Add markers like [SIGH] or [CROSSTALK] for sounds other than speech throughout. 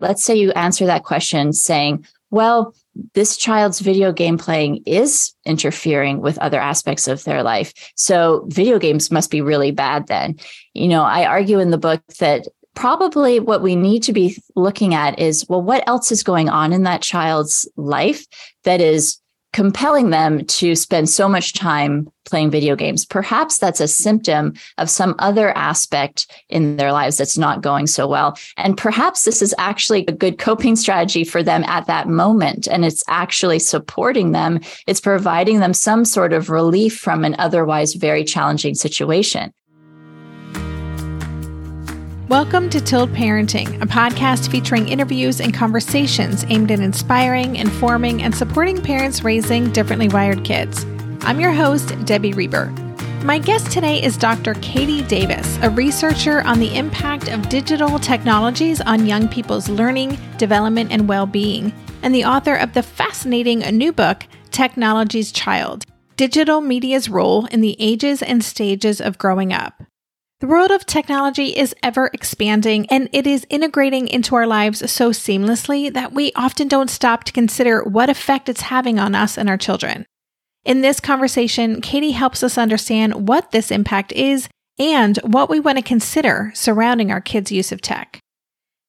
let's say you answer that question saying, well, this child's video game playing is interfering with other aspects of their life. So video games must be really bad then. You know, I argue in the book that probably what we need to be looking at is well, what else is going on in that child's life that is compelling them to spend so much time playing video games. Perhaps that's a symptom of some other aspect in their lives that's not going so well. And perhaps this is actually a good coping strategy for them at that moment. And it's actually supporting them, it's providing them some sort of relief from an otherwise very challenging situation. Welcome to Tilt Parenting, a podcast featuring interviews and conversations aimed at inspiring, informing, and supporting parents raising differently wired kids. I'm your host, Debbie Reber. My guest today is Dr. Katie Davis, a researcher on the impact of digital technologies on young people's learning, development, and well being, and the author of the fascinating new book, Technology's Child Digital Media's Role in the Ages and Stages of Growing Up. The world of technology is ever expanding and it is integrating into our lives so seamlessly that we often don't stop to consider what effect it's having on us and our children. In this conversation, Katie helps us understand what this impact is and what we want to consider surrounding our kids' use of tech.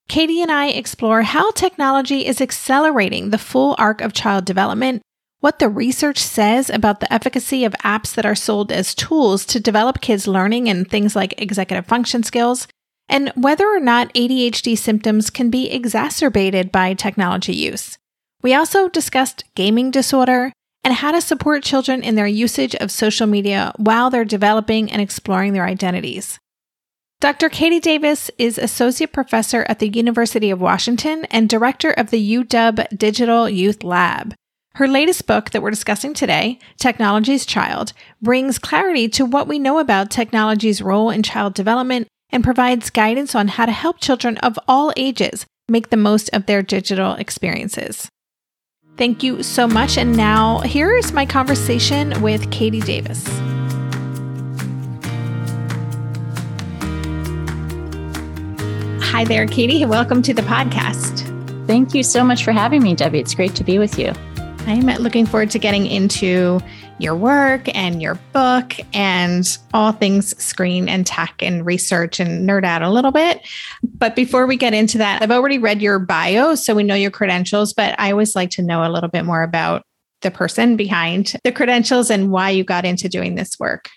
Katie and I explore how technology is accelerating the full arc of child development what the research says about the efficacy of apps that are sold as tools to develop kids' learning and things like executive function skills, and whether or not ADHD symptoms can be exacerbated by technology use. We also discussed gaming disorder and how to support children in their usage of social media while they're developing and exploring their identities. Dr. Katie Davis is Associate Professor at the University of Washington and Director of the UW Digital Youth Lab. Her latest book that we're discussing today, Technology's Child, brings clarity to what we know about technology's role in child development and provides guidance on how to help children of all ages make the most of their digital experiences. Thank you so much. And now, here is my conversation with Katie Davis. Hi there, Katie. Welcome to the podcast. Thank you so much for having me, Debbie. It's great to be with you. I'm looking forward to getting into your work and your book and all things screen and tech and research and nerd out a little bit. But before we get into that, I've already read your bio, so we know your credentials, but I always like to know a little bit more about the person behind the credentials and why you got into doing this work.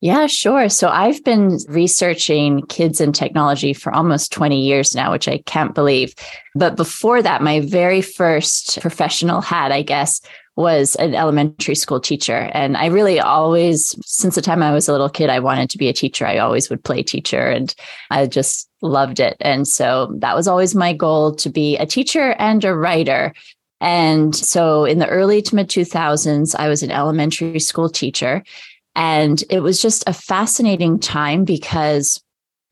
Yeah, sure. So I've been researching kids and technology for almost 20 years now, which I can't believe. But before that, my very first professional hat, I guess, was an elementary school teacher. And I really always, since the time I was a little kid, I wanted to be a teacher. I always would play teacher and I just loved it. And so that was always my goal to be a teacher and a writer. And so in the early to mid 2000s, I was an elementary school teacher. And it was just a fascinating time because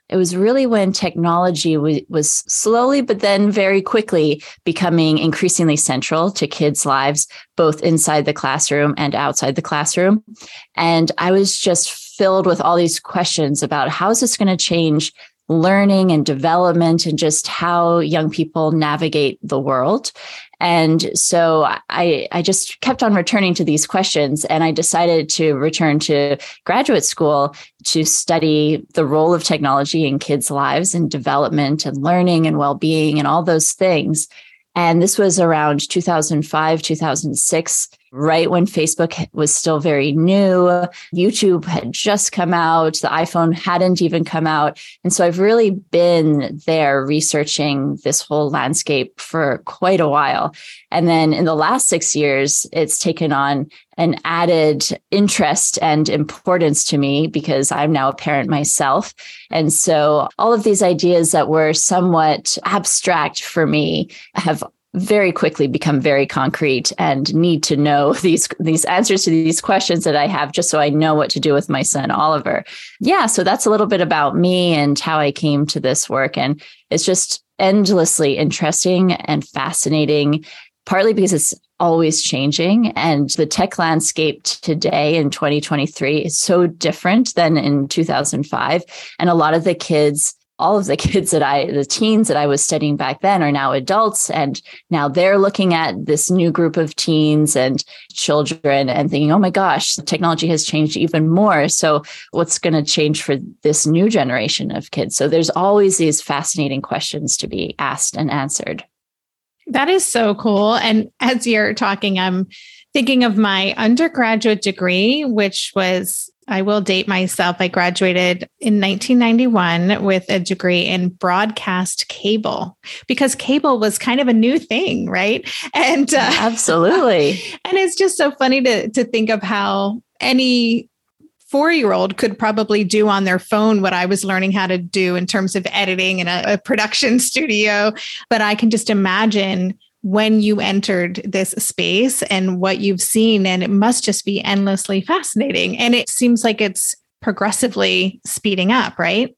it was really when technology w- was slowly, but then very quickly becoming increasingly central to kids' lives, both inside the classroom and outside the classroom. And I was just filled with all these questions about how is this going to change learning and development and just how young people navigate the world. And so I, I just kept on returning to these questions and I decided to return to graduate school to study the role of technology in kids' lives and development and learning and well-being and all those things. And this was around 2005, 2006 right when Facebook was still very new. YouTube had just come out, the iPhone hadn't even come out. And so I've really been there researching this whole landscape for quite a while. And then in the last six years, it's taken on an added interest and importance to me because I'm now a parent myself. And so all of these ideas that were somewhat abstract for me have very quickly become very concrete and need to know [LAUGHS] these these answers to these questions that I have just so I know what to do with my son Oliver. Yeah, so that's a little bit about me and how I came to this work. And it's just endlessly interesting and fascinating partly because it's always changing. And the tech landscape today in 2023 is so different than in 2005 and a lot of the kids all of the [LAUGHS] kids that I, the teens that I was studying back then are now adults. And now they're looking at this new group of teens and children and thinking, oh my gosh, technology has changed even more. So what's going to change for this new generation of kids? So there's always these fascinating questions to be asked and answered. That is so cool. And as you're talking, I'm thinking of my undergraduate degree, which was I will date myself. I graduated in 1991 with a degree in broadcast cable because cable was kind of a new thing, right? [LAUGHS] And uh, absolutely. [LAUGHS] and it's just so funny to to think of how any four year old could probably do on their phone what I was learning how to do in terms of editing in a, a production [LAUGHS] studio. But I can just imagine when you entered this space and what you've seen. And it must just be endlessly fascinating. And it seems like it's progressively speeding up, right?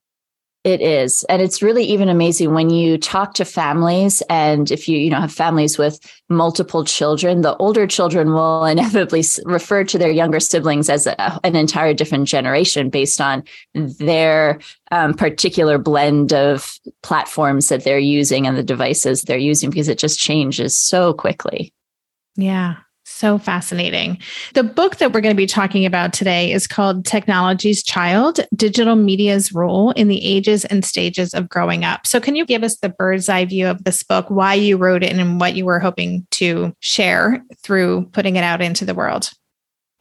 It is. And it's really even amazing when you talk to families and if you, you know, have families with multiple children, the older children will [LAUGHS] inevitably refer to their younger siblings as a, an entire different generation based on their um, particular blend of platforms that they're using and the devices they're using because it just changes so quickly. Yeah. So fascinating. The book that we're going to be talking about today is called Technology's Child Digital Media's Role in the Ages and Stages of Growing Up. So, can you give us the bird's eye view of this book, why you wrote it, and what you were hoping to share through putting it out into the world?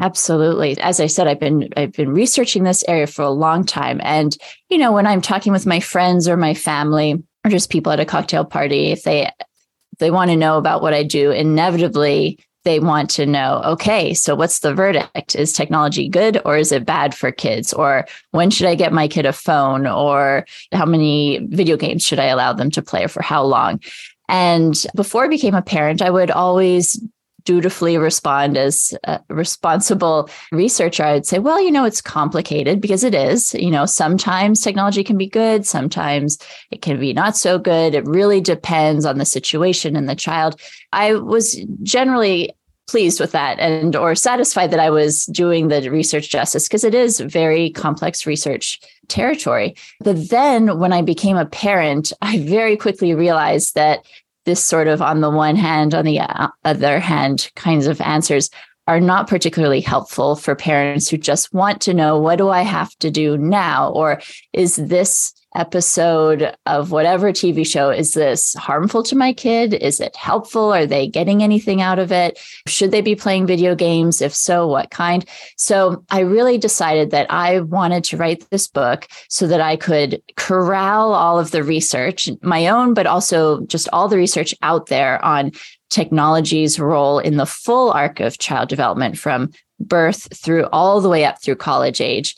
Absolutely. As I said, I've been I've been researching this area for a long time. And, you know, when I'm talking with my friends or my family or just people at a cocktail party, if they if they want to know about what I do, inevitably they want to know okay so what's the verdict? Is technology good or is it bad for kids? Or when should i get my kid a phone? Or how many video games should i allow them to play or for how long? And before i became a parent i would always dutifully respond as a responsible researcher, I'd say, well, you know, it's complicated because it is. You know, sometimes technology can be good, sometimes it can be not so good. It really depends on the situation and the child. I was generally pleased with that and or satisfied that I was doing the research justice because it is very complex research territory. But then when I became a parent, I very quickly realized that this sort of on the one hand, on the uh, other hand kinds of answers are not particularly helpful for parents who just want to know what do I have to do now? Or is this episode of whatever TV show. Is this harmful to my kid? Is it helpful? Are they getting anything out of it? Should they be playing video games? If so, what kind? So I really decided that I wanted to write this book so that I could corral all of the research, my own, but also just all the research out there on technology's role in the full arc of child development from birth through all the way up through college age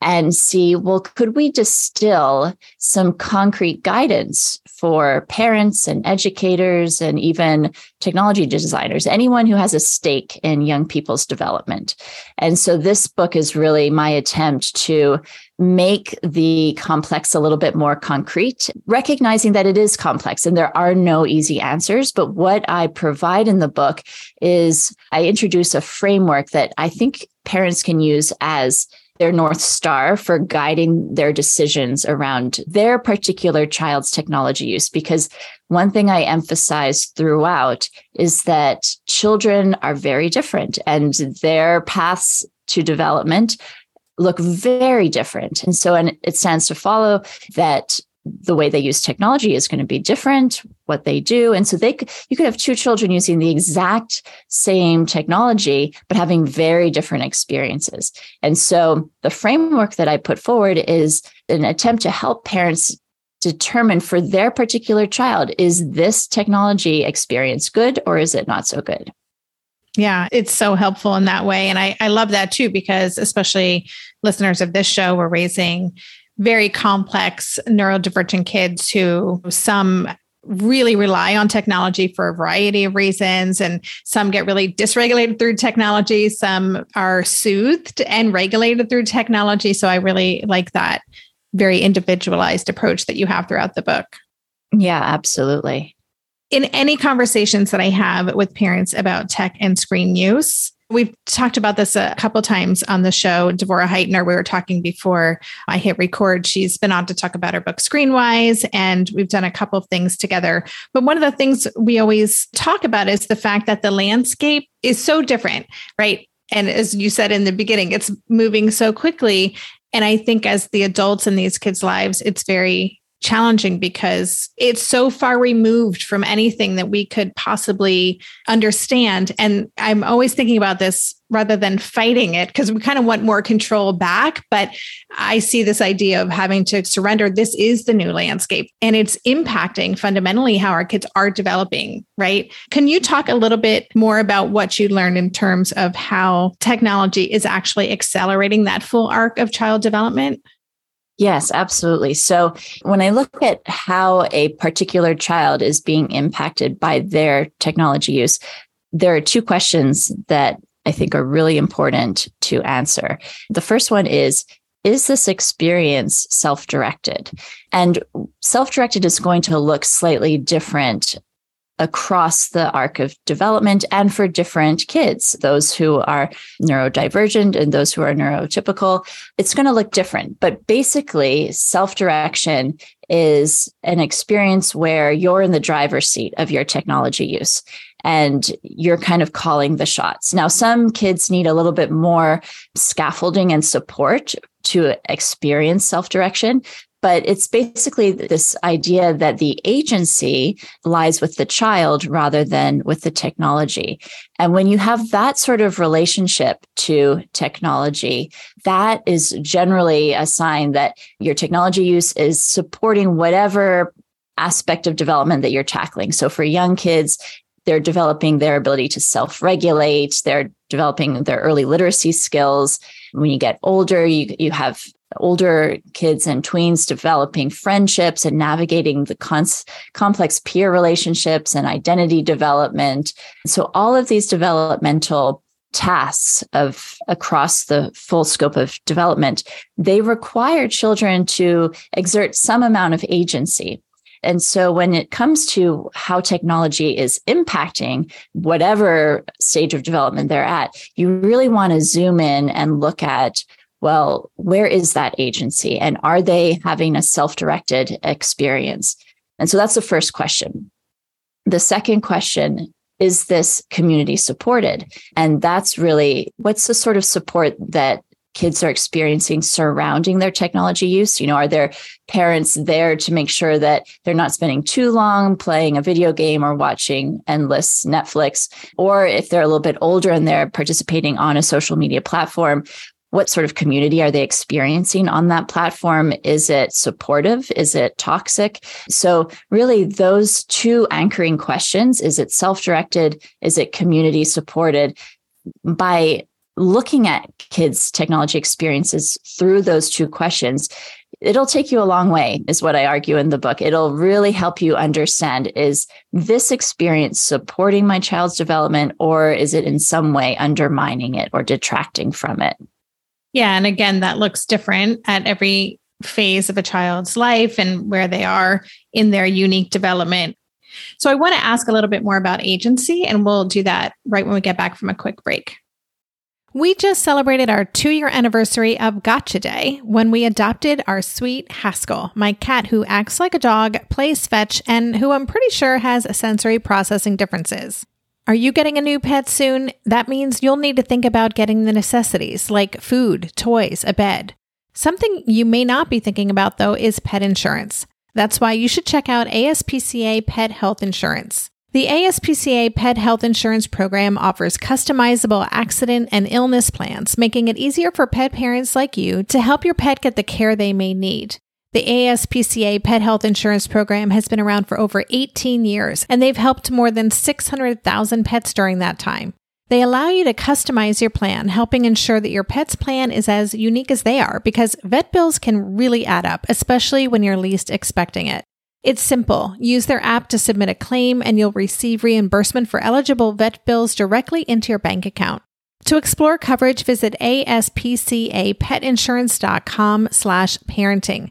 and see well, could we distill some concrete guidance for parents and educators and even technology designers, anyone who has a stake in young people's development? And so this book is really my attempt to make the complex a little bit more concrete, recognizing that it is complex and there are no easy answers. But what I provide in the book is I introduce a framework that I think parents can use as their North Star for guiding their decisions around their particular child's technology use. Because one thing I emphasize throughout is that children are very different and their paths to development look very different. And so, and it stands to follow that the way they use technology is going to be different what they do. And so they you could have two children using the exact same technology but having very different experiences. And so the framework that i put forward is an attempt to help parents determine for their particular child is this technology experience good or is it not so good? Yeah, it's so helpful in that way. And I, I love that too, because especially listeners of this show, we're raising very complex neurodivergent kids who some really rely on technology for a variety of reasons and some get really dysregulated through technology some are soothed and regulated through technology. So i really like that very individualized approach that you have throughout the book. Yeah absolutely. In any conversations that i have with parents about tech and screen use We've talked about this a couple times on the show. Devorah Heitner, we were talking before I hit record. She's been on to talk about her book Screenwise, and we've done a couple of things together. But one of the things we always talk about is the fact that the landscape is so different, right? And as you said in the beginning, it's moving so quickly. And I think as the adults in these kids' lives, it's very challenging because it's so far removed from anything that we could possibly understand. And I'm always thinking about this rather than fighting it because we kind of want more control back. But I see this idea of having to surrender. This is the new landscape and it's impacting fundamentally how our kids are developing, right? Can you talk a little bit more about what you learned in terms of how technology is actually accelerating that full arc of child development? Yes, absolutely. So when I look at how a particular child is being impacted by their technology use, there are two questions that I think are really important to answer. The first one is Is this experience self directed? And self directed is going to look slightly different across the arc of development and for different kids, those who are neurodivergent and those who are neurotypical. It's going to look different. But basically, self direction is an experience where you're in the driver's seat of your technology use and you're kind of calling the shots. Now, some kids need a little bit more scaffolding and support to experience self direction. But it's basically this idea that the agency lies with the child rather than with the technology. And when you have that sort of relationship to technology, that is generally a sign that your technology use is supporting whatever aspect of development that you're tackling. So for young kids, they're developing their ability to self regulate, they're developing their early literacy skills. When you get older, you, you have older kids and tweens developing friendships and navigating the cons- complex peer relationships and identity development. So all of these developmental tasks of across the full scope of development, they require children to exert some amount of agency. And so when it comes to how technology is impacting whatever stage of development they're at, you really want to zoom in and look at well, where is that agency? And are they having a self directed experience? And so that's the first question. The second question is this community supported? And that's really what's the sort of support that kids are experiencing surrounding their technology use? You know, are there parents there to make sure that they're not spending too long playing a video game or watching endless Netflix? Or if they're a little bit older and they're participating on a social media platform, what sort of community are they experiencing on that platform? Is it supportive? Is it toxic? So, really, those two anchoring questions is it self directed? Is it community supported? By looking at kids' technology experiences through those two questions, it'll take you a long way, is what I argue in the book. It'll really help you understand is this experience supporting my child's development, or is it in some way undermining it or detracting from it? Yeah. And again, that looks different at every phase of a child's life and where they are in their unique development. So I want to ask a little bit more about agency, and we'll do that right when we get back from a quick break. We just celebrated our two year anniversary of Gotcha Day when we adopted our sweet Haskell, my cat who acts like a dog, plays fetch, and who I'm pretty sure has sensory processing differences. Are you getting a new pet soon? That means you'll need to think about getting the necessities like food, toys, a bed. Something you may not be thinking about, though, is pet insurance. That's why you should check out ASPCA Pet Health Insurance. The ASPCA Pet Health Insurance Program offers customizable accident and illness plans, making it easier for pet parents like you to help your pet get the care they may need. The ASPCA Pet Health Insurance Program has been around for over 18 years, and they've helped more than 600,000 pets during that time. They allow you to customize your plan, helping ensure that your pet's plan is as unique as they are, because vet bills can really add up, especially when you're least expecting it. It's simple. Use their app to submit a claim and you'll receive reimbursement for eligible vet bills directly into your bank account. To explore coverage, visit aspcapetinsurance.com slash parenting.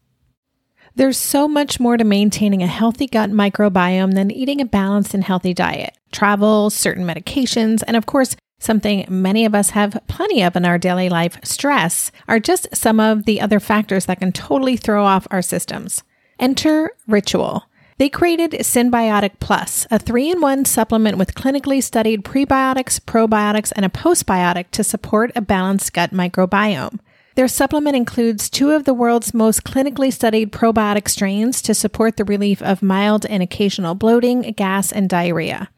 There's so much more to maintaining a healthy gut microbiome than eating a balanced and healthy diet. Travel, certain medications, and of course, something many of us have plenty of in our daily life, stress, are just some of the other factors that can totally throw off our systems. Enter Ritual. They created Synbiotic Plus, a three in one supplement with clinically studied prebiotics, probiotics, and a postbiotic to support a balanced gut microbiome. Their supplement includes two of the world's most clinically studied probiotic strains to support the relief of mild and occasional bloating, gas, and diarrhea.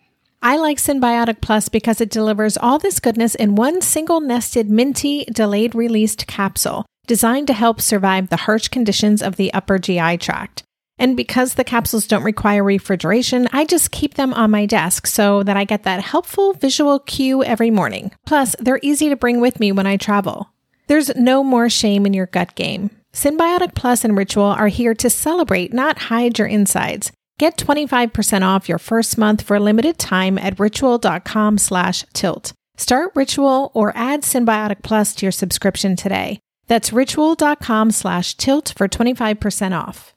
I like Synbiotic Plus because it delivers all this goodness in one single nested minty delayed released capsule designed to help survive the harsh conditions of the upper GI tract. And because the capsules don't require refrigeration, I just keep them on my desk so that I get that helpful visual cue every morning. Plus, they're easy to bring with me when I travel. There's no more shame in your gut game. Synbiotic Plus and Ritual are here to celebrate, not hide your insides. Get 25% off your first month for a limited time at ritual.com slash tilt. Start Ritual or add Synbiotic Plus to your subscription today. That's ritual.com slash tilt for 25% off.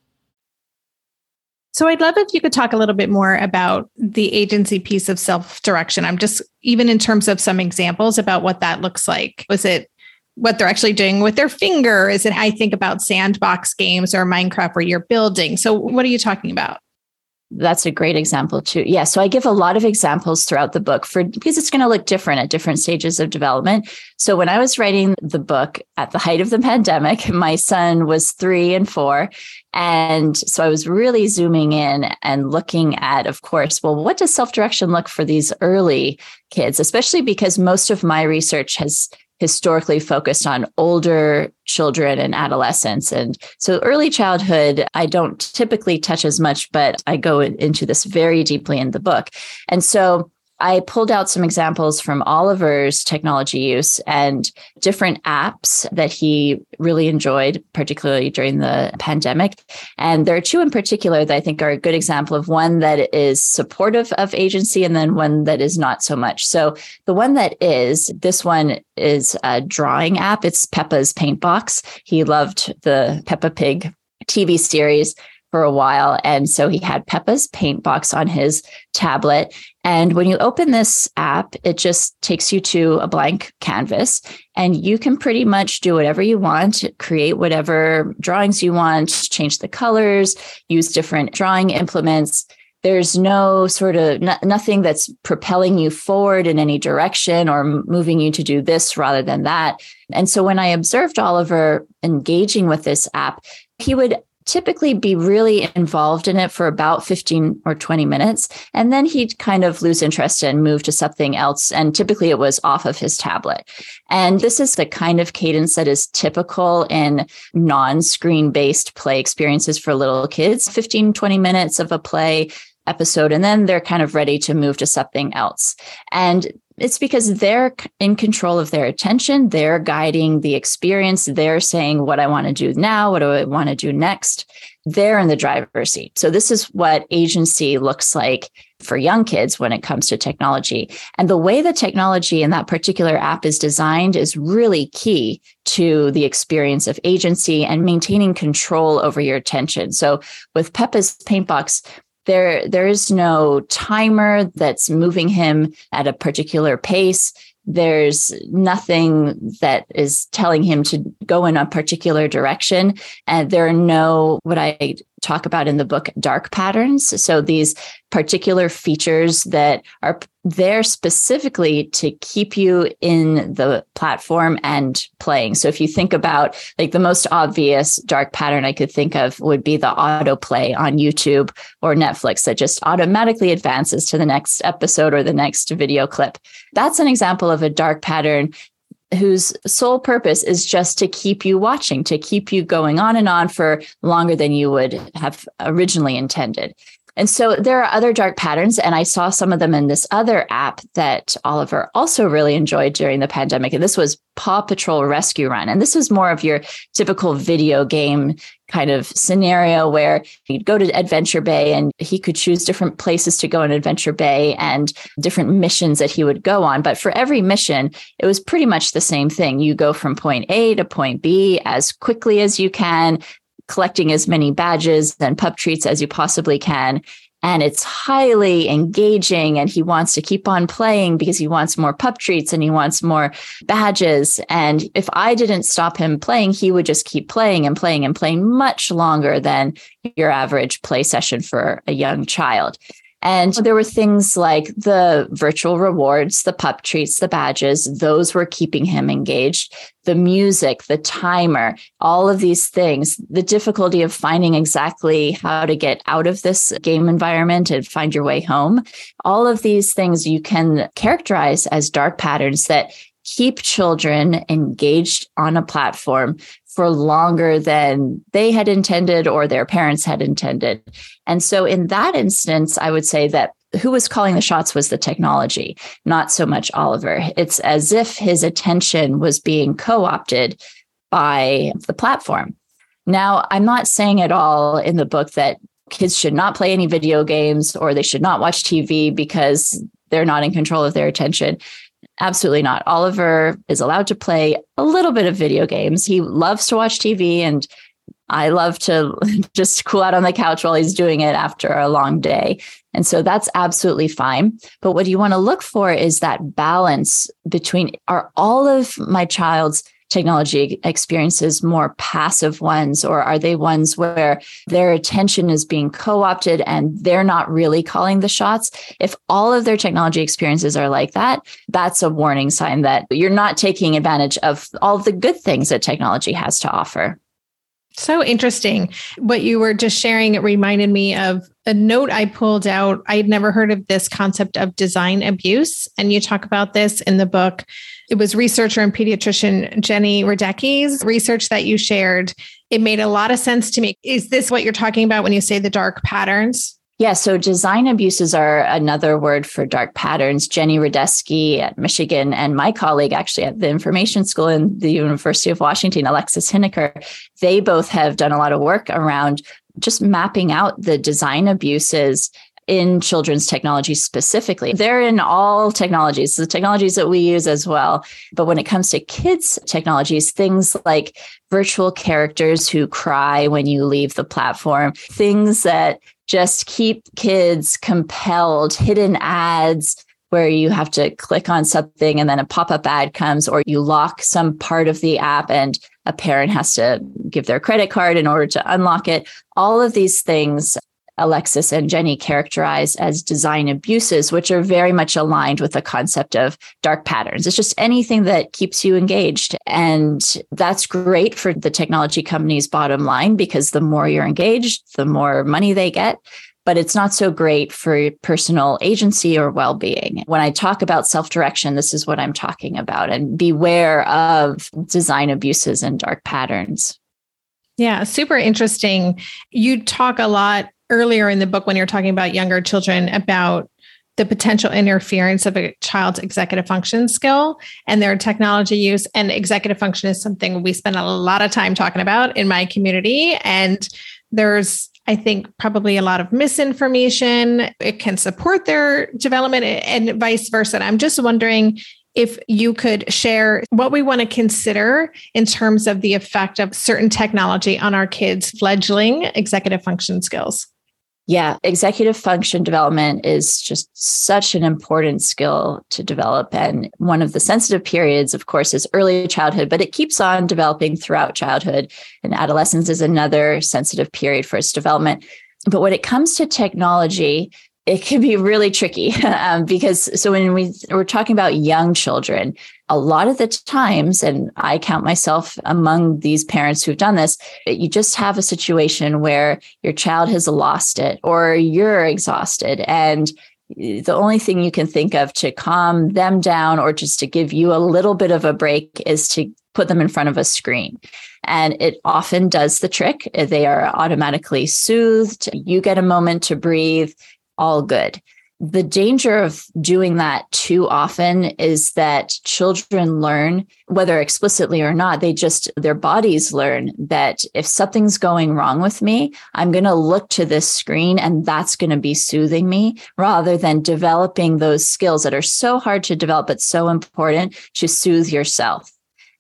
So I'd love if you could talk a little bit more about the agency piece of self-direction. I'm just even in terms of some examples about what that looks like. Was it what they're actually doing with their finger? Is it I think about sandbox games or Minecraft where you're building? So what are you talking about? That's a great example too. Yeah. So I give a lot of examples throughout the book for because it's going to look different at different stages of development. So when I was writing the book at the height of the pandemic, [LAUGHS] my son was three and four. And so I was really zooming in and looking at, of course, well, what does self direction look for these early kids, especially because most of my research has historically focused on older children and adolescents. And so early childhood, I don't typically touch as much, but I go into this very deeply in the book. And so I pulled out some examples from Oliver's technology use and different apps that he really enjoyed, particularly during the pandemic. And there are two in particular that I think are a good example of one that is supportive of agency and then one that is not so much. So the one that is, this one is a drawing app. It's Peppa's Paint Box. He loved the Peppa Pig TV series for a while. And so he had Peppa's paint box on his tablet. And when you open this app, it just takes you to a blank canvas and you can pretty much do whatever you want, create whatever drawings you want, change the colors, use different drawing implements. There's no sort of nothing that's propelling you forward in any direction or moving you to do this rather than that. And so when I observed Oliver engaging with this app, he would typically be really involved in it for about 15 or 20 minutes. And then he'd kind of lose interest and move to something else. And typically it was off of his tablet. And this is the kind of cadence that is typical in non screen based play experiences for little kids 15, 20 minutes of a play episode and then they're kind of ready to move to something else. And it's because they're in control of their attention. They're guiding the experience. They're saying what I want to do now. What do I want to do next? They're in the driver's seat. So this is what agency looks like for young kids when it comes to technology. And the way the technology in that particular app is designed is really key to the experience of agency and maintaining control over your attention. So with Peppa's Paintbox, there there is no timer that's moving him at a particular pace. There's nothing that is telling him to go in a particular direction. And there are no what i talk about in the book dark patterns so these particular features that are there specifically to keep you in the platform and playing. So if you think about like the most obvious dark pattern I could think of would be the autoplay on YouTube or Netflix that just automatically advances to the next episode or the next video clip. That's an example of a dark pattern whose sole purpose is just to keep you watching, to keep you going on and on for longer than you would have originally intended. And so there are other dark patterns, and I saw some of them in this other app that Oliver also really enjoyed during the pandemic. And this was Paw Patrol Rescue Run. And this was more of your typical video game kind of scenario where he'd go to Adventure Bay and he could choose different places to go in Adventure Bay and different missions that he would go on. But for every mission, it was pretty much the same thing. You go from point A to point B as quickly as you can collecting as many badges and pup treats as you possibly can. And it's highly engaging, and he wants to keep on playing because he wants more pup treats and he wants more badges. And if I didn't stop him playing, he would just keep playing and playing and playing much longer than your average play session for a young child. And there were things like the virtual rewards, the pup treats, the badges, those were keeping him engaged. The music, the timer, all of these things, the difficulty of finding exactly how to get out of this game environment and find your way home. All of these things you can characterize as dark patterns that keep children engaged on a platform for longer than they had intended or their parents had intended. And so, in that instance, I would say that who was calling the shots was the technology, not so much Oliver. It's as if his attention was being co opted by the platform. Now, I'm not saying at all in the book that kids should not play any video games or they should not watch TV because they're not in control of their attention. Absolutely not. Oliver is allowed to play a little bit of video games. He loves to watch TV, and I love to [LAUGHS] just cool out on the couch while he's doing it after a long day. And so that's absolutely fine. But what you want to look for is that balance between are all of my child's technology experiences more passive ones, or are they ones where their attention is being co opted and they're not really calling the shots? If all of their technology experiences are like that, that's a warning sign that you're not taking advantage of all of the good things that technology has to offer. So interesting. What you were just sharing, it reminded me of a note I pulled out. I had never heard of this concept of design abuse. And you talk about this in the book. It was researcher and pediatrician Jenny Radesky's research that you shared. It made a lot of sense to me. Is this what you're talking about when you say the dark patterns? Yeah, so design abuses are another word for dark patterns. Jenny Radesky at Michigan and my colleague actually at the information school in the University of Washington, Alexis Hiniker, they both have done a lot of work around just mapping out the design abuses in children's technology specifically. They're in all technologies, the technologies that we use as well. But when it comes to kids' technologies, things like virtual characters who cry when you leave the platform, things that just keep kids compelled, hidden ads where you have to click on something and then a pop up ad comes, or you lock some part of the app and a parent has to give their credit card in order to unlock it. All of these things Alexis and Jenny characterize as design abuses, which are very much aligned with the concept of dark patterns. It's just anything that keeps you engaged. And that's great for the technology company's bottom line because the more you're engaged, the more money they get. But it's not so great for personal agency or well being. When I talk about self direction, this is what I'm talking about. And beware of design abuses and dark patterns. Yeah, super interesting. You talk a lot earlier in the book when you're talking about younger children about the potential interference of a child's executive function skill and their technology use. And executive function is something we spend a lot of time talking about in my community. And there's, I think, probably a lot of misinformation. It can support their development and vice versa. And I'm just wondering if you could share what we want to consider in terms of the effect of certain technology on our kids' fledgling executive function skills. Yeah, executive function development is just such an important skill to develop. And one of the sensitive periods, of course, is early childhood, but it keeps on developing throughout childhood. And adolescence is another sensitive period for its development. But when it comes to technology, it can be really tricky [LAUGHS] um, because so when we, we're talking about young children, a lot of the times, and I count myself among these parents who've done this, you just have a situation where your child has lost it or you're exhausted and the only thing you can think of to calm them down or just to give you a little bit of a break is to put them in front of a screen. And it often does the trick. They are automatically soothed. You get a moment to breathe, all good. The danger of doing that too often is that children learn whether explicitly or not they just their bodies learn that if something's going wrong with me i'm going to look to this screen and that's going to be soothing me rather than developing those skills that are so hard to develop but so important to soothe yourself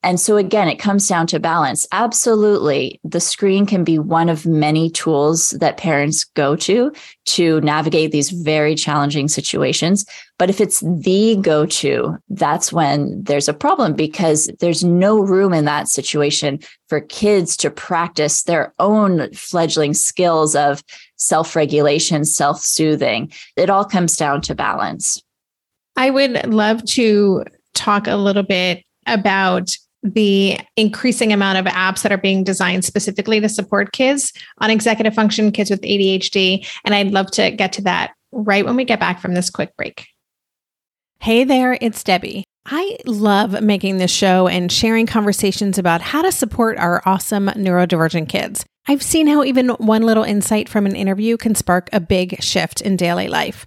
and so again, it comes down to balance. Absolutely. The screen can be one of many tools that parents go to to navigate these very challenging situations. But if it's the go to, that's when there's a problem because there's no room in that situation for kids to practice their own fledgling skills of self regulation, self soothing. It all comes down to balance. I would love to talk a little bit about the increasing amount of apps that are being designed specifically to support kids on executive function, kids with ADHD. And I'd love to get to that right when we get back from this quick break. Hey there, it's Debbie. I love making this show and sharing conversations about how to support our awesome neurodivergent kids. I've seen how even one little insight from an interview can spark a big shift in daily life.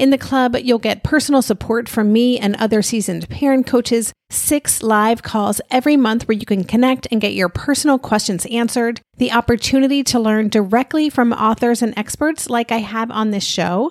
In the club, you'll get personal support from me and other seasoned parent coaches six live calls every month where you can connect and get your personal questions answered, the opportunity to learn directly from authors and experts like I have on this show,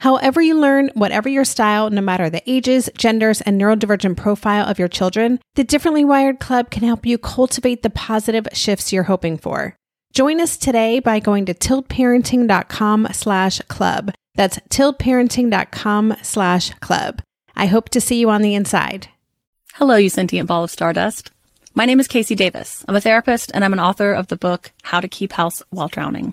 However, you learn, whatever your style, no matter the ages, genders, and neurodivergent profile of your children, the Differently Wired Club can help you cultivate the positive shifts you're hoping for. Join us today by going to tiltparenting.com slash club. That's tiltparenting.com slash club. I hope to see you on the inside. Hello, you sentient ball of stardust. My name is KC Davis. I'm a therapist and I'm an author of the book How to Keep House While Drowning,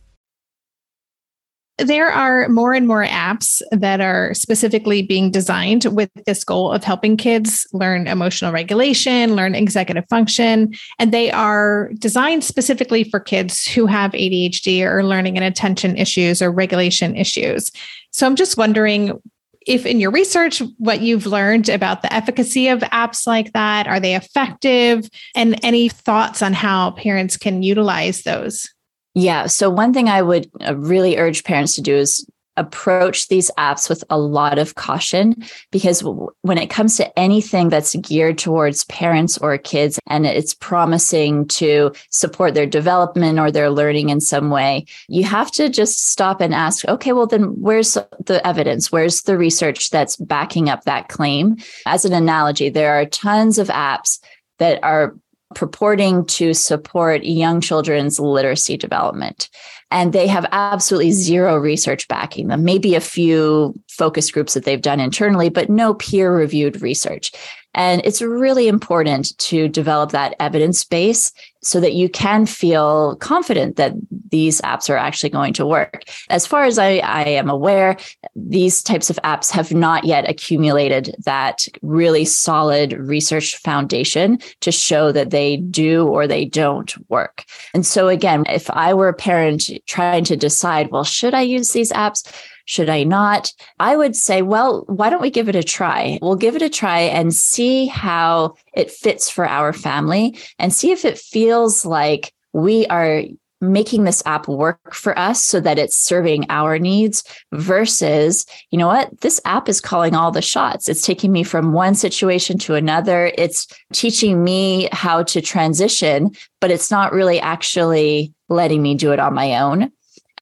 there are more and more apps that are specifically being designed with this goal of helping kids learn emotional regulation, learn executive function, and they are designed specifically for kids who have ADHD or learning and attention issues or regulation issues. So I'm just wondering if in your research what you've learned about the efficacy of apps like that are they effective and any thoughts on how parents can utilize those yeah. So, one thing I would uh, really urge parents to do is approach these apps with a lot of caution because when it comes to anything that's geared towards parents or kids and it's promising to support their development or their learning in some way, you have to just stop and ask, okay, well, then where's the evidence? Where's the research that's backing up that claim? As an analogy, there are tons of apps that are purporting to support young children's literacy development. And they have absolutely zero research backing them, maybe a few focus groups that they've done internally, but no peer reviewed research. And it's really important to develop that evidence base so that you can feel confident that these apps are actually going to work. As far as I, I, am aware, these types of apps have not yet accumulated that really solid research foundation to show that they do or they don't work. And so, again, if I were a parent trying to decide, well, should I use these apps? Should I not? I would say, well, why don't we give it a try? We'll give it a try and see how it fits for our family and see if it feels like we are making this app work for us so that it's serving our needs versus, you know what, this app is calling all the shots. It's taking me from one situation to another. It's teaching me how to transition, but it's not really actually letting me do it on my own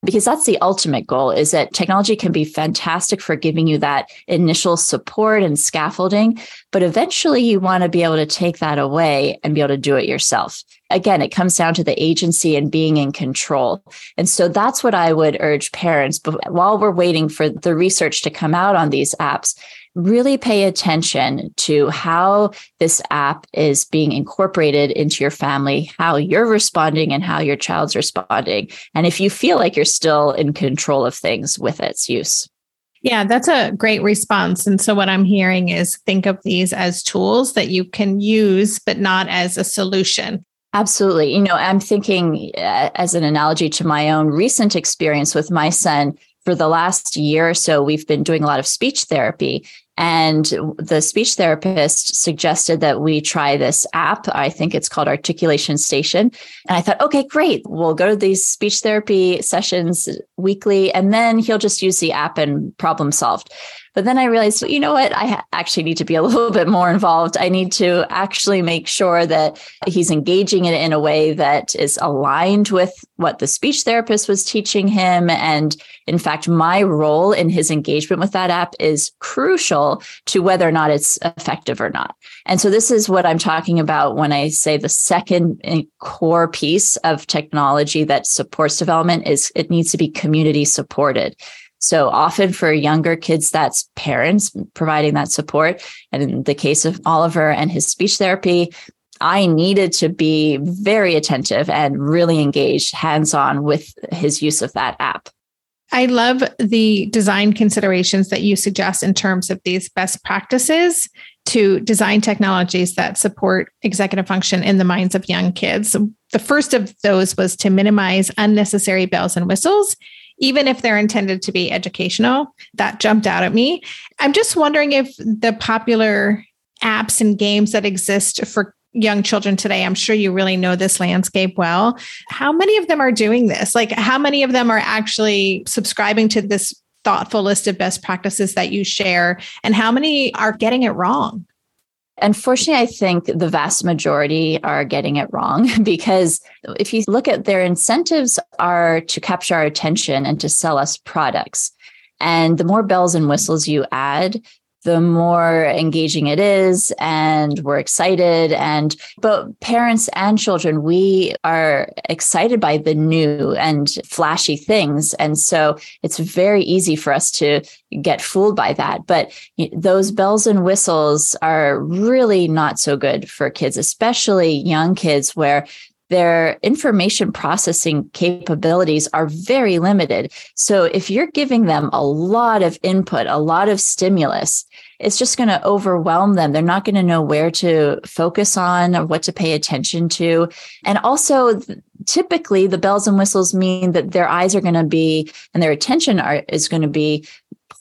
because that's the ultimate goal is that technology can be fantastic for giving you that initial support and scaffolding but eventually you want to be able to take that away and be able to do it yourself. Again it comes down to the agency and being in control. And so that's what i would urge parents but while we're waiting for the research to come out on these apps really pay attention to how this app is being incorporated into your family, how you're responding and how your child's responding. And if you feel like you're still in control of things with its use. Yeah, that's a great response. And so, what I'm hearing is think of these as tools that you can use, but not as a solution. Absolutely. You know, I'm thinking uh, as an analogy to my own recent experience with my son for the last year or so, we've been doing a lot of speech therapy. And the speech therapist suggested that we try this app. I think it's called Articulation Station. And I thought, okay, great. We'll go to these speech therapy sessions weekly, and then he'll just use the app and problem solved. But then I realized, you know what? I actually need to be a [LAUGHS] little bit more involved. I need to actually make sure that he's engaging it in a way that is aligned with what the speech therapist was teaching him. And in fact, my role in his engagement with that app is crucial to whether or not it's effective or not. And so this is what I'm talking about when I say the second eh, core piece of technology that supports development is it needs to be community supported. So often for younger kids, that's parents providing that support. And in the case of Oliver and his speech therapy, I needed to be very attentive and really engaged hands on with his use of that app. I love the design considerations that you suggest in terms of these best practices to design technologies that support executive function in the minds of young kids. The first of those was to minimize unnecessary bells and whistles even if they're intended to be educational. That jumped out at me. I'm just wondering if the popular apps and games that exist for young children today, I'm sure you really know this landscape well. How many of them are doing this? Like, how many of them are actually subscribing to this thoughtful list of best practices that you share? And how many are getting it wrong? Unfortunately, I think the vast majority are getting it wrong [LAUGHS] because if you look at their incentives are to capture our attention and to sell us products. And the more bells and whistles you add, the more engaging it is and we're excited. And but parents and children we are excited by the new and flashy things. And so it's very easy for us to get fooled by that. But those bells and whistles are really not so good for kids especially young kids where their information processing capabilities are very limited. So if you're giving them a lot of input, a lot of stimulus, it's just going to overwhelm them. They're not going to know where to focus on or what to pay attention to. And also, typically, the bells and whistles mean that their eyes are going to be and their attention are, is going to be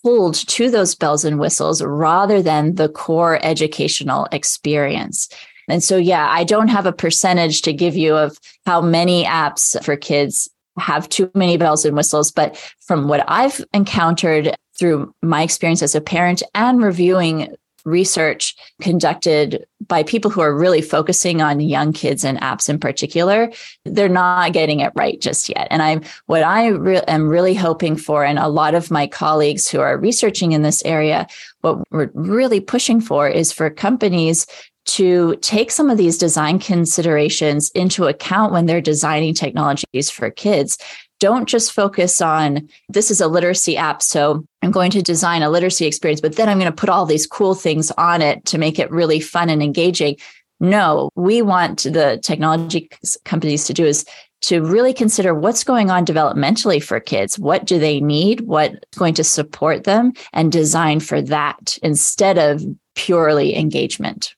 pulled to those bells and whistles rather than the core educational experience. And so, yeah, I don't have a percentage to give you of how many apps for kids have too many bells and whistles. But from what I've encountered through my experience as a parent and reviewing research conducted by people who are really focusing on young kids and apps in particular they're not getting it right just yet and i'm what i re- am really hoping for and a lot of my colleagues who are researching in this area what we're really pushing for is for companies to take some of these design considerations into account when they're designing technologies for kids. Don't just focus on this is a literacy app. So I'm going to design a literacy experience, but then I'm going to put all these cool things on it to make it really fun and engaging. No, we want the technology companies to do is to really consider what's going on developmentally for kids. What do they need? What's going to support them and design for that instead of purely engagement.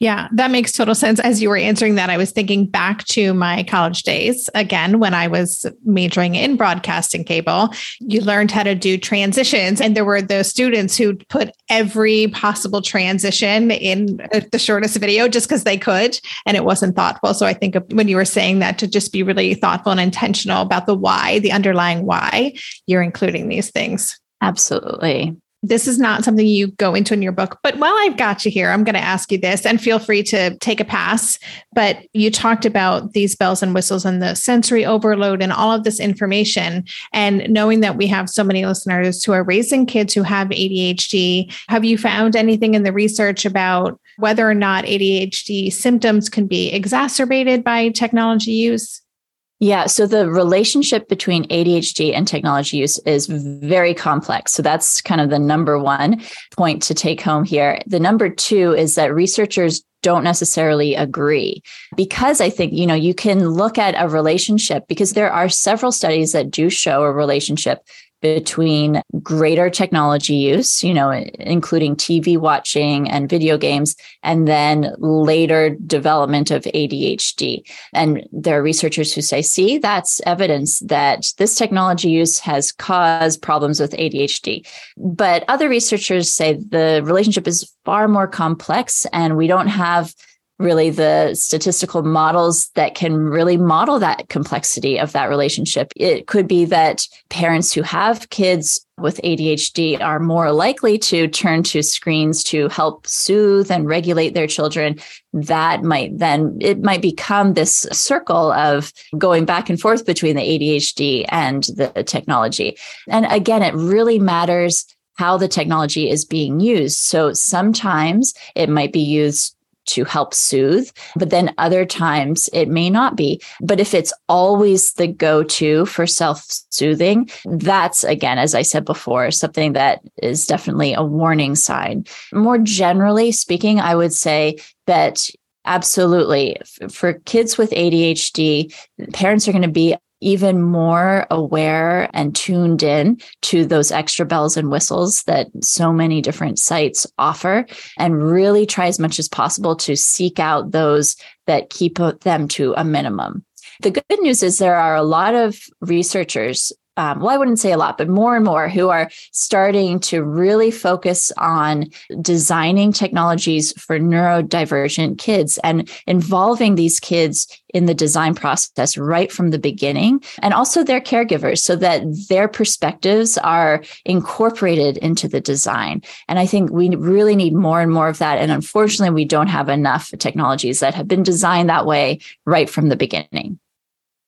Yeah, that makes total sense. As you were answering that, I was thinking back to my college days again when I was majoring in broadcasting cable. You learned how to do transitions, and there were those students who put every possible transition in the shortest video just because they could, and it wasn't thoughtful. So I think when you were saying that to just be really thoughtful and intentional about the why, the underlying why, you're including these things. Absolutely this is not something you go into in your book. But while I've got you here, I'm going to ask you this and feel free to take a pass. But you talked about these bells and whistles and the sensory overload and all of this information. And knowing that we have so many listeners who are raising kids who have ADHD, have you found anything in the research about whether or not ADHD symptoms can be exacerbated by technology use? Yeah. So the relationship between ADHD and technology use is very complex. So that's kind of the number one point to take home here. The number two is that researchers don't necessarily agree because I think, you know, you can look at a relationship because there are several studies that do show a relationship between greater technology use, you know, including TV watching and video games, and then later development of ADHD. And there are researchers who say, see, that's evidence that this technology use has caused problems with ADHD. But other researchers say the relationship is far more complex and we don't have really the statistical models that can really model that complexity of that relationship. It could be that parents who have kids with ADHD are more likely to turn to screens to help soothe and regulate their children. That might then, it might become this circle of going back and forth between the ADHD and the technology. And again, it really matters how the technology is being used. So sometimes it might be used to help soothe, but then other times it may not be. But if it's always the go to for self soothing, that's again, as I said before, something that is definitely a warning sign. More generally speaking, I would say that Absolutely. For kids with ADHD, parents are going to be even more aware and tuned in to those extra bells and whistles that so many different sites offer and really try as much as possible to seek out those that keep them to a minimum. The good news is there are a lot of researchers um, well, I wouldn't say a lot, but more and more who are starting to really focus on designing technologies for neurodivergent kids and involving these kids in the design process right from the beginning and also their caregivers so that their perspectives are incorporated into the design. And I think we really need more and more of that. And unfortunately, we don't have enough technologies that have been designed that way right from the beginning.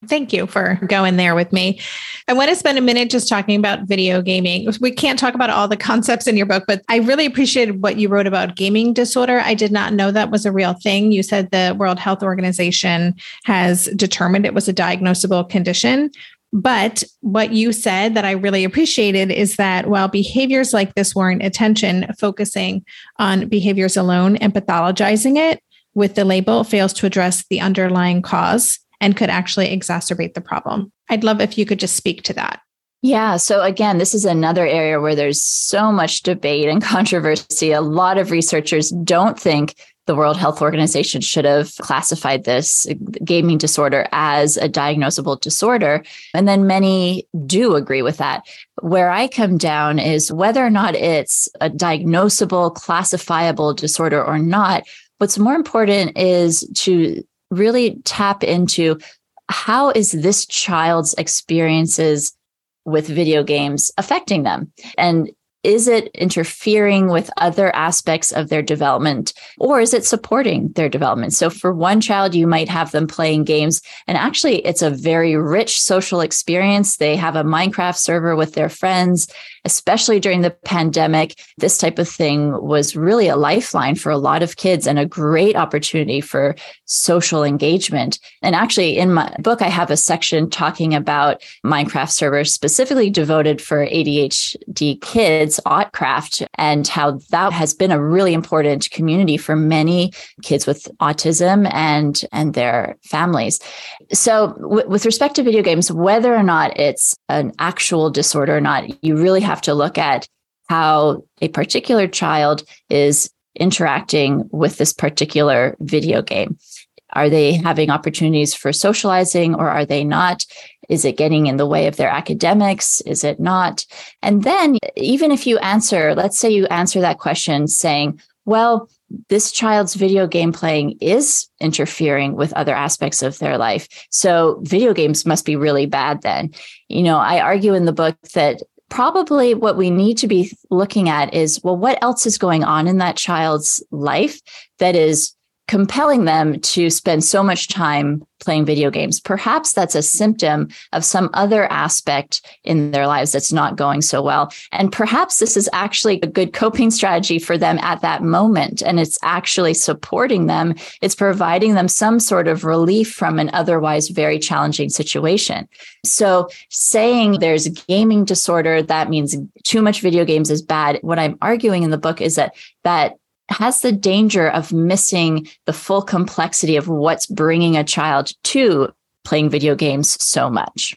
Thank you for going there with me. I want to spend a minute just talking about video gaming. We can't talk about all the concepts in your book, but I really appreciated what you wrote about gaming disorder. I did not know that was a real thing. You said the World Health Organization has determined it was a diagnosable condition. But what you said that I really appreciated is that while behaviors like this warrant attention, focusing on behaviors alone and pathologizing it with the label fails to address the underlying cause and could actually exacerbate the problem. I'd love if you could just speak to that. Yeah. So, again, this is another area where there's so much debate and [LAUGHS] controversy. A lot of researchers don't think the World Health Organization should have classified this gaming disorder as a diagnosable disorder. And then many do agree with that. Where I come down is whether or not it's a diagnosable, classifiable disorder or not. What's more important is to really tap into how is this child's experiences with video games affecting them and is it interfering with other aspects of their development or is it supporting their development? So for one child, you might have them playing games and actually it's a very rich social experience. They have a Minecraft server with their friends especially during the pandemic, this type of thing was really a lifeline for a lot of kids and a great opportunity for social engagement. And actually, in my book, I have a section talking about Minecraft servers specifically devoted for ADHD kids, Autcraft, and how that has been a really important community for many kids with autism and, and their families. So, w- with respect to video games, whether or not it's an actual disorder or not, you really have to look at how a particular child is interacting with this particular video game. Are they having opportunities for socializing or are they not? Is it getting in the way of their academics? Is it not? And then, even if you answer, let's say you answer that question saying, well, this child's video game playing is interfering with other aspects of their life. So video games must be really bad then. You know, I argue in the book that probably what we need to be looking at is well, what else is going on in that child's life that is compelling them to spend so much time playing video games. Perhaps that's a symptom of some other aspect in their lives that's not going so well. And perhaps this is actually a good coping strategy for them at that moment. And it's actually supporting them, it's providing them some sort of relief from an otherwise very challenging situation. So saying there's gaming disorder, that means too much video games is bad. What I'm arguing in the book is that that has the danger of missing the full complexity of what's bringing a child to playing video games so much.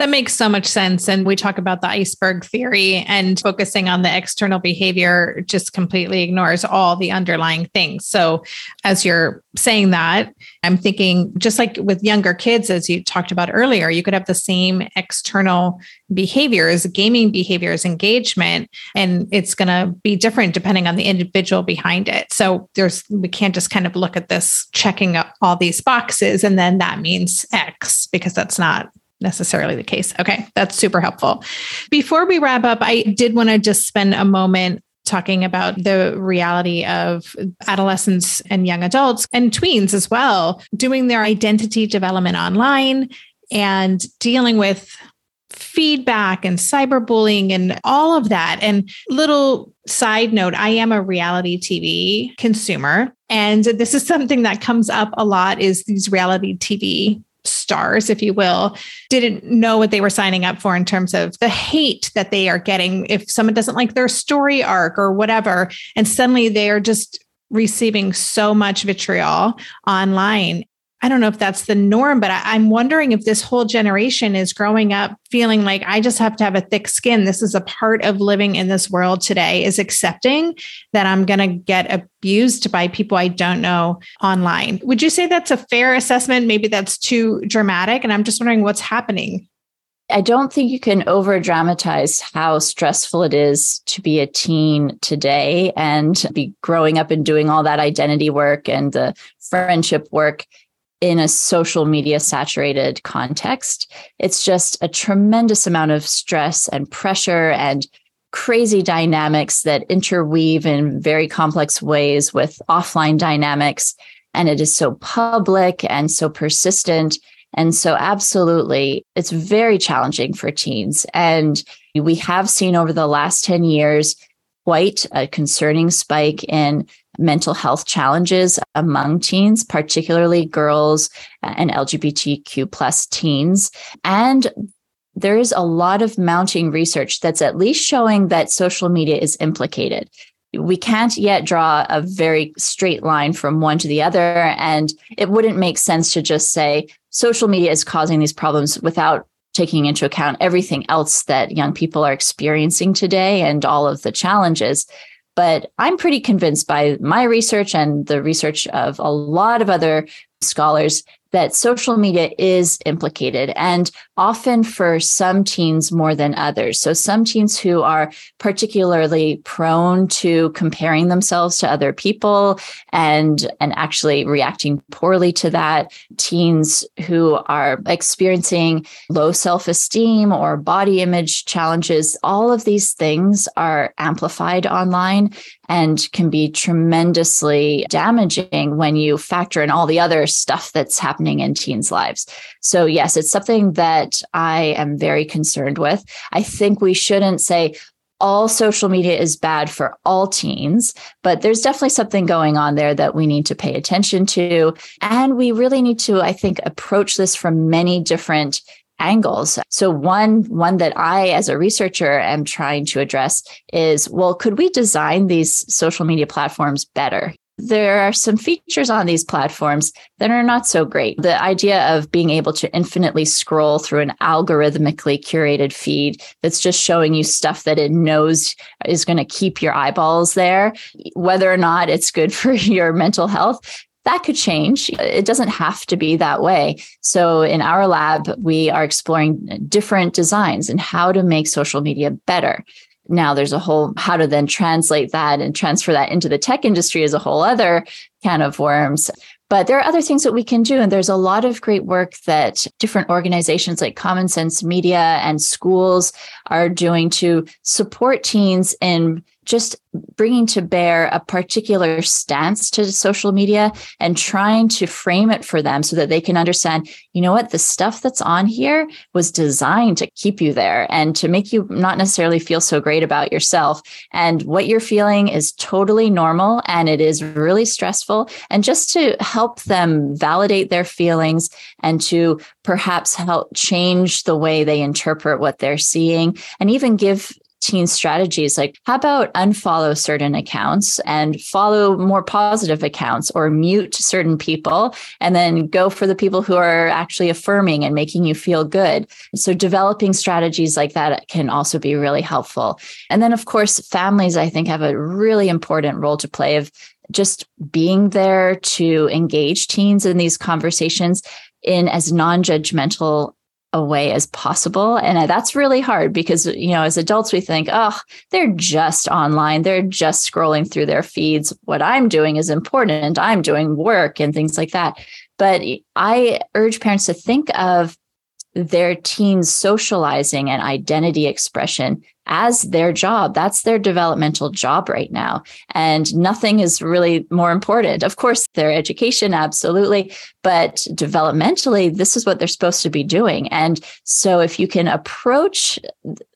That makes so much sense. And we talk about the iceberg theory and focusing on the external behavior just completely ignores all the underlying things. So, as you're saying that, I'm thinking just like with younger kids, as you talked about earlier, you could have the same external behaviors, gaming behaviors, engagement, and it's going to be different depending on the individual behind it. So, there's, we can't just kind of look at this checking up all these boxes and then that means X because that's not necessarily the case. Okay, that's super helpful. Before we wrap up, I did want to just spend a moment talking about the reality of adolescents and young adults and tweens as well doing their identity development online and dealing with feedback and cyberbullying and all of that. And little side note, I am a reality TV consumer and this is something that comes up a lot is these reality TV stars, if you will, didn't know what they were signing up for in terms of the hate that they are getting if someone doesn't like their story arc or whatever. And suddenly they are just receiving so much vitriol online. I don't know if that's the norm, but I, am wondering if this whole generation is growing up feeling like I just have to have a thick skin. This is a part of living in this world today, is accepting that I'm going to get abused by people I don't know online. Would you say that's a fair assessment? Maybe that's too dramatic. And I'm just wondering what's happening. I don't think you can over dramatize how stressful it is to be a teen today and be growing up and doing all that identity work and the friendship work in a social media saturated context. It's just a tremendous amount of stress and pressure and crazy dynamics that interweave in very complex ways with offline dynamics. And it is so public and so persistent. And so, absolutely, it's very challenging for teens. And we have seen over the last 10 years quite a concerning spike in mental health challenges among teens, particularly girls and LGBTQ plus teens. And there is a lot of mounting research that's at least showing that social media is implicated. We can't yet draw a very straight line from one to the other. And it wouldn't make sense to just say social media is causing these problems without taking into account everything else that young people are experiencing today and all of the challenges. But I'm pretty convinced by my research and the research of a lot of other scholars that social media is implicated and often for some teens more than others. So some teens who are particularly prone to comparing themselves to other people and, and actually reacting poorly to that. Teens who are experiencing low self-esteem or body image challenges. All of these things are amplified online and can be tremendously damaging when you factor in all the other stuff that's happening in teens' lives. So, yes, it's something that I am very concerned with. I think we shouldn't say, all social media is bad for all teens, but there's definitely something going on there that we need to pay attention to. And we really need to, I think, approach this from many different angles. So one one that I as a researcher am trying to address is well could we design these social media platforms better? There are some features on these platforms that are not so great. The idea of being able to infinitely scroll through an algorithmically curated feed that's just showing you stuff that it knows is going to keep your eyeballs there, whether or not it's good [LAUGHS] for your mental health, that could change. It doesn't have to be that way. So, in our lab, we are exploring different designs and how to make social media better. Now, there's a whole how to then translate that and transfer that into the tech industry is a whole other can of worms. But there are other things that we can do. And there's a lot of great work that different organizations like Common Sense Media and schools are doing to support teens in just bringing to bear a particular stance to social media and trying to frame it for them so that they can understand, you know what, the stuff that's on here was designed to keep you there and to make you not necessarily feel so great about yourself. And what you're feeling is totally normal and it is really stressful. And just to help them validate their feelings and to perhaps help change the way they interpret what they're seeing and even give teen strategies like how about unfollow certain accounts and follow more positive accounts or mute certain people and then go for the people who are actually affirming and making you feel good? So developing strategies like that can also be really helpful. And then of course families i think have a really important role to play of just being there to engage teens in these conversations in as non-judgmental a way as possible. And that's really hard because, you know, as adults, we think, oh, they're just online. They're just scrolling through their feeds. What I'm doing is important. I'm doing work and things like that. But I urge parents to think of their teens socializing and identity expression as their job. That's their developmental job right now. And nothing is really more important. Of course, their education, absolutely. But developmentally, this is what they're supposed to be doing. And so if you can approach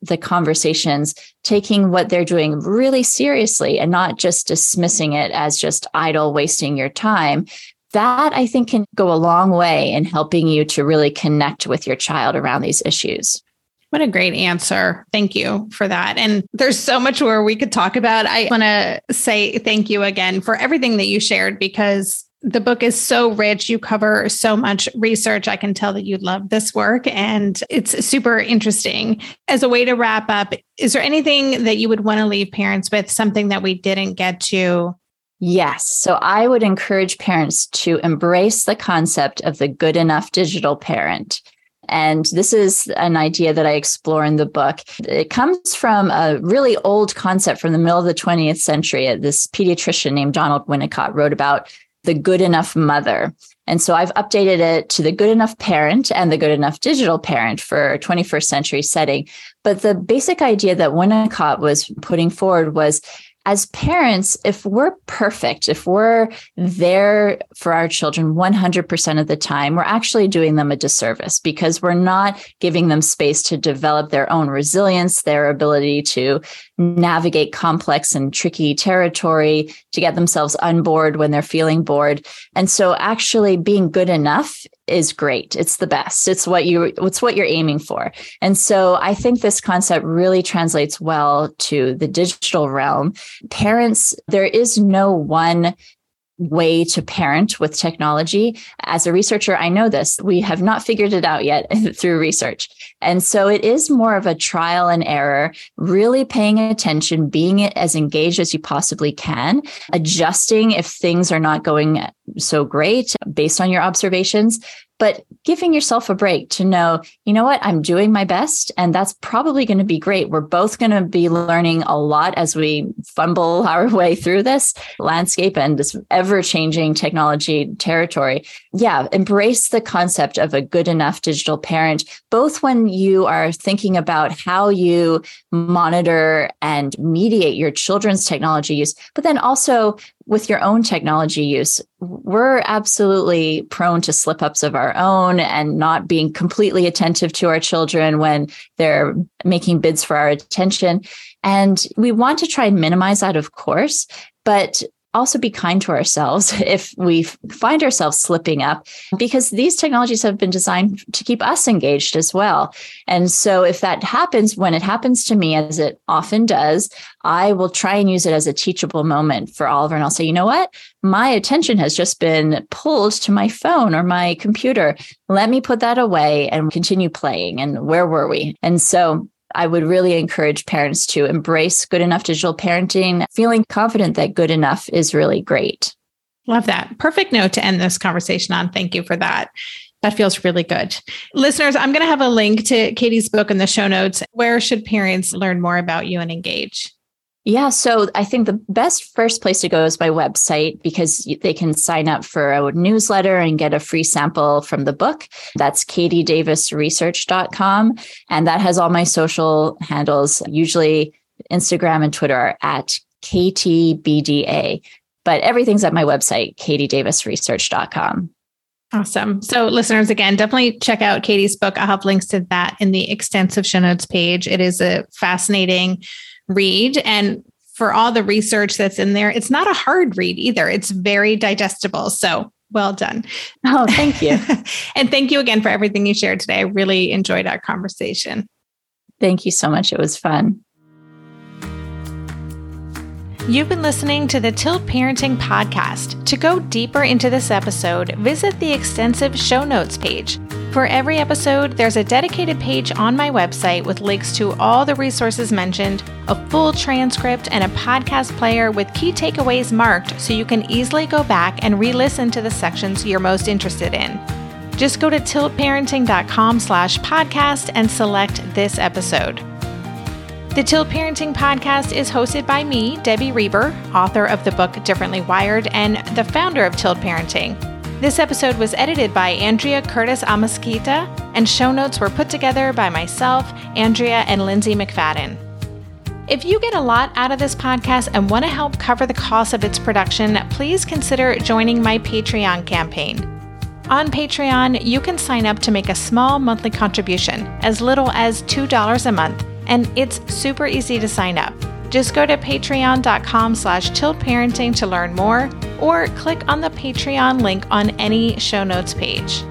the conversations, taking what they're doing really seriously and not just dismissing it as just idle, wasting your time, that I think can go a long way in helping you to really connect with your child around these issues. What a great answer. Thank you for that. And there's so much more we could talk about. I want to say thank you again for everything that you shared because the book is so rich. You cover so much research. I can tell that you love this work and it's super interesting. As a way to wrap up, is there anything that you would want to leave parents with, something that we didn't get to? Yes. So I would encourage parents to embrace the concept of the good enough digital parent. And this is an idea that I explore in the book. It comes from a really old concept from the middle of the 20th century. This pediatrician named Donald Winnicott wrote about the good enough mother. And so I've updated it to the good enough parent and the good enough digital parent for 21st century setting. But the basic idea that Winnicott was putting forward was as parents, if we're perfect, if we're there for our children 100% of the time, we're actually doing them a disservice because we're not giving them space to develop their own resilience, their ability to navigate complex and tricky territory, to get themselves unbored when they're feeling bored. And so actually being good enough is great. It's the best. It's what you it's what you're aiming for. And so I think this concept really translates well to the digital realm. Parents, there is no one way to parent with technology. As a researcher, I know this. We have not figured it out yet [LAUGHS] through research. And so it is more of a trial and error, really paying attention, being as engaged as you possibly can, adjusting if things are not going so great based on your observations, but giving yourself a break to know, you know what, I'm doing my best, and that's probably going to be great. We're both going to be learning a lot as we fumble [LAUGHS] our way through this landscape and this ever changing technology territory. Yeah, embrace the concept of a good enough digital parent, both when you are thinking about how you monitor and mediate your children's technology use, but then also with your own technology use, we're absolutely prone to slip ups of our own and not being completely attentive to our children when they're making bids for our attention. And we want to try and minimize that, of course, but also be kind to ourselves [LAUGHS] if we find ourselves slipping up because these technologies have been designed to keep us engaged as well. And so if that happens, when it happens to me, as it often does, I will try and use it as a teachable moment for Oliver. And I'll say, you know what? My attention has just been pulled to my phone or my computer. Let me put that away and continue playing. And where were we? And so I would really encourage parents to embrace good enough digital parenting, feeling confident that good enough is really great. Love that. Perfect note to end this conversation on. Thank you for that. That feels really good. Listeners, I'm going to have a link to Katie's book in the show notes. Where should parents learn more about you and engage? Yeah, so I think the best first place to go is my website because they can sign up for a newsletter and get a free sample from the book. That's katiedavisresearch.com. And that has all my social handles. Usually Instagram and Twitter are at KTBDA, but everything's at my website, katiedavisresearch.com. Awesome. So, listeners, again, definitely check out Katie's book. I'll have links to that in the extensive show notes page. It is a fascinating read. And for all the research that's in there, it's not a hard read either. It's very digestible. So well done. Oh, thank you. [LAUGHS] and thank you again for everything you shared today. I really enjoyed our conversation. Thank you so much. It was fun. You've been listening to the Tilt Parenting Podcast. To go deeper into this episode, visit the extensive show notes page. For every episode, there's a dedicated page on my website with links to all the resources mentioned, a full transcript, and a podcast player with key takeaways marked so you can easily go back and re-listen to the sections you're most interested in. Just go to tiltparenting.com slash podcast and select this episode. The Tilt Parenting Podcast is hosted by me, Debbie Reber, author of the book Differently Wired and the founder of Tilt Parenting. This episode was edited by Andrea Curtis Amasquita, and show notes were put together by myself, Andrea, and Lindsay McFadden. If you get a lot out of this podcast and want to help cover the cost of its production, please consider joining my Patreon campaign. On Patreon, you can sign up to make a small monthly contribution, as little as $2 a month and it's super easy to sign up. Just go to patreon.com slash tiltparenting to learn more, or click on the Patreon link on any show notes page.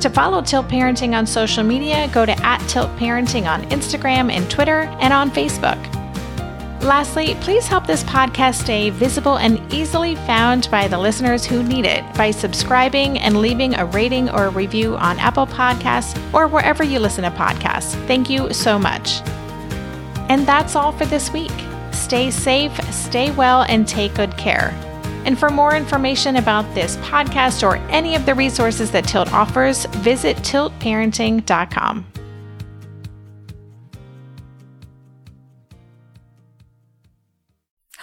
To follow Tilt Parenting on social media, go to at Tilt Parenting on Instagram and Twitter and on Facebook. Lastly, please help this podcast stay visible and easily found by the listeners who need it by subscribing and leaving a rating or a review on Apple Podcasts or wherever you listen to podcasts. Thank you so much. And that's all for this week. Stay safe, stay well, and take good care. And for more information about this podcast or any of the resources that Tilt offers, visit tiltparenting.com.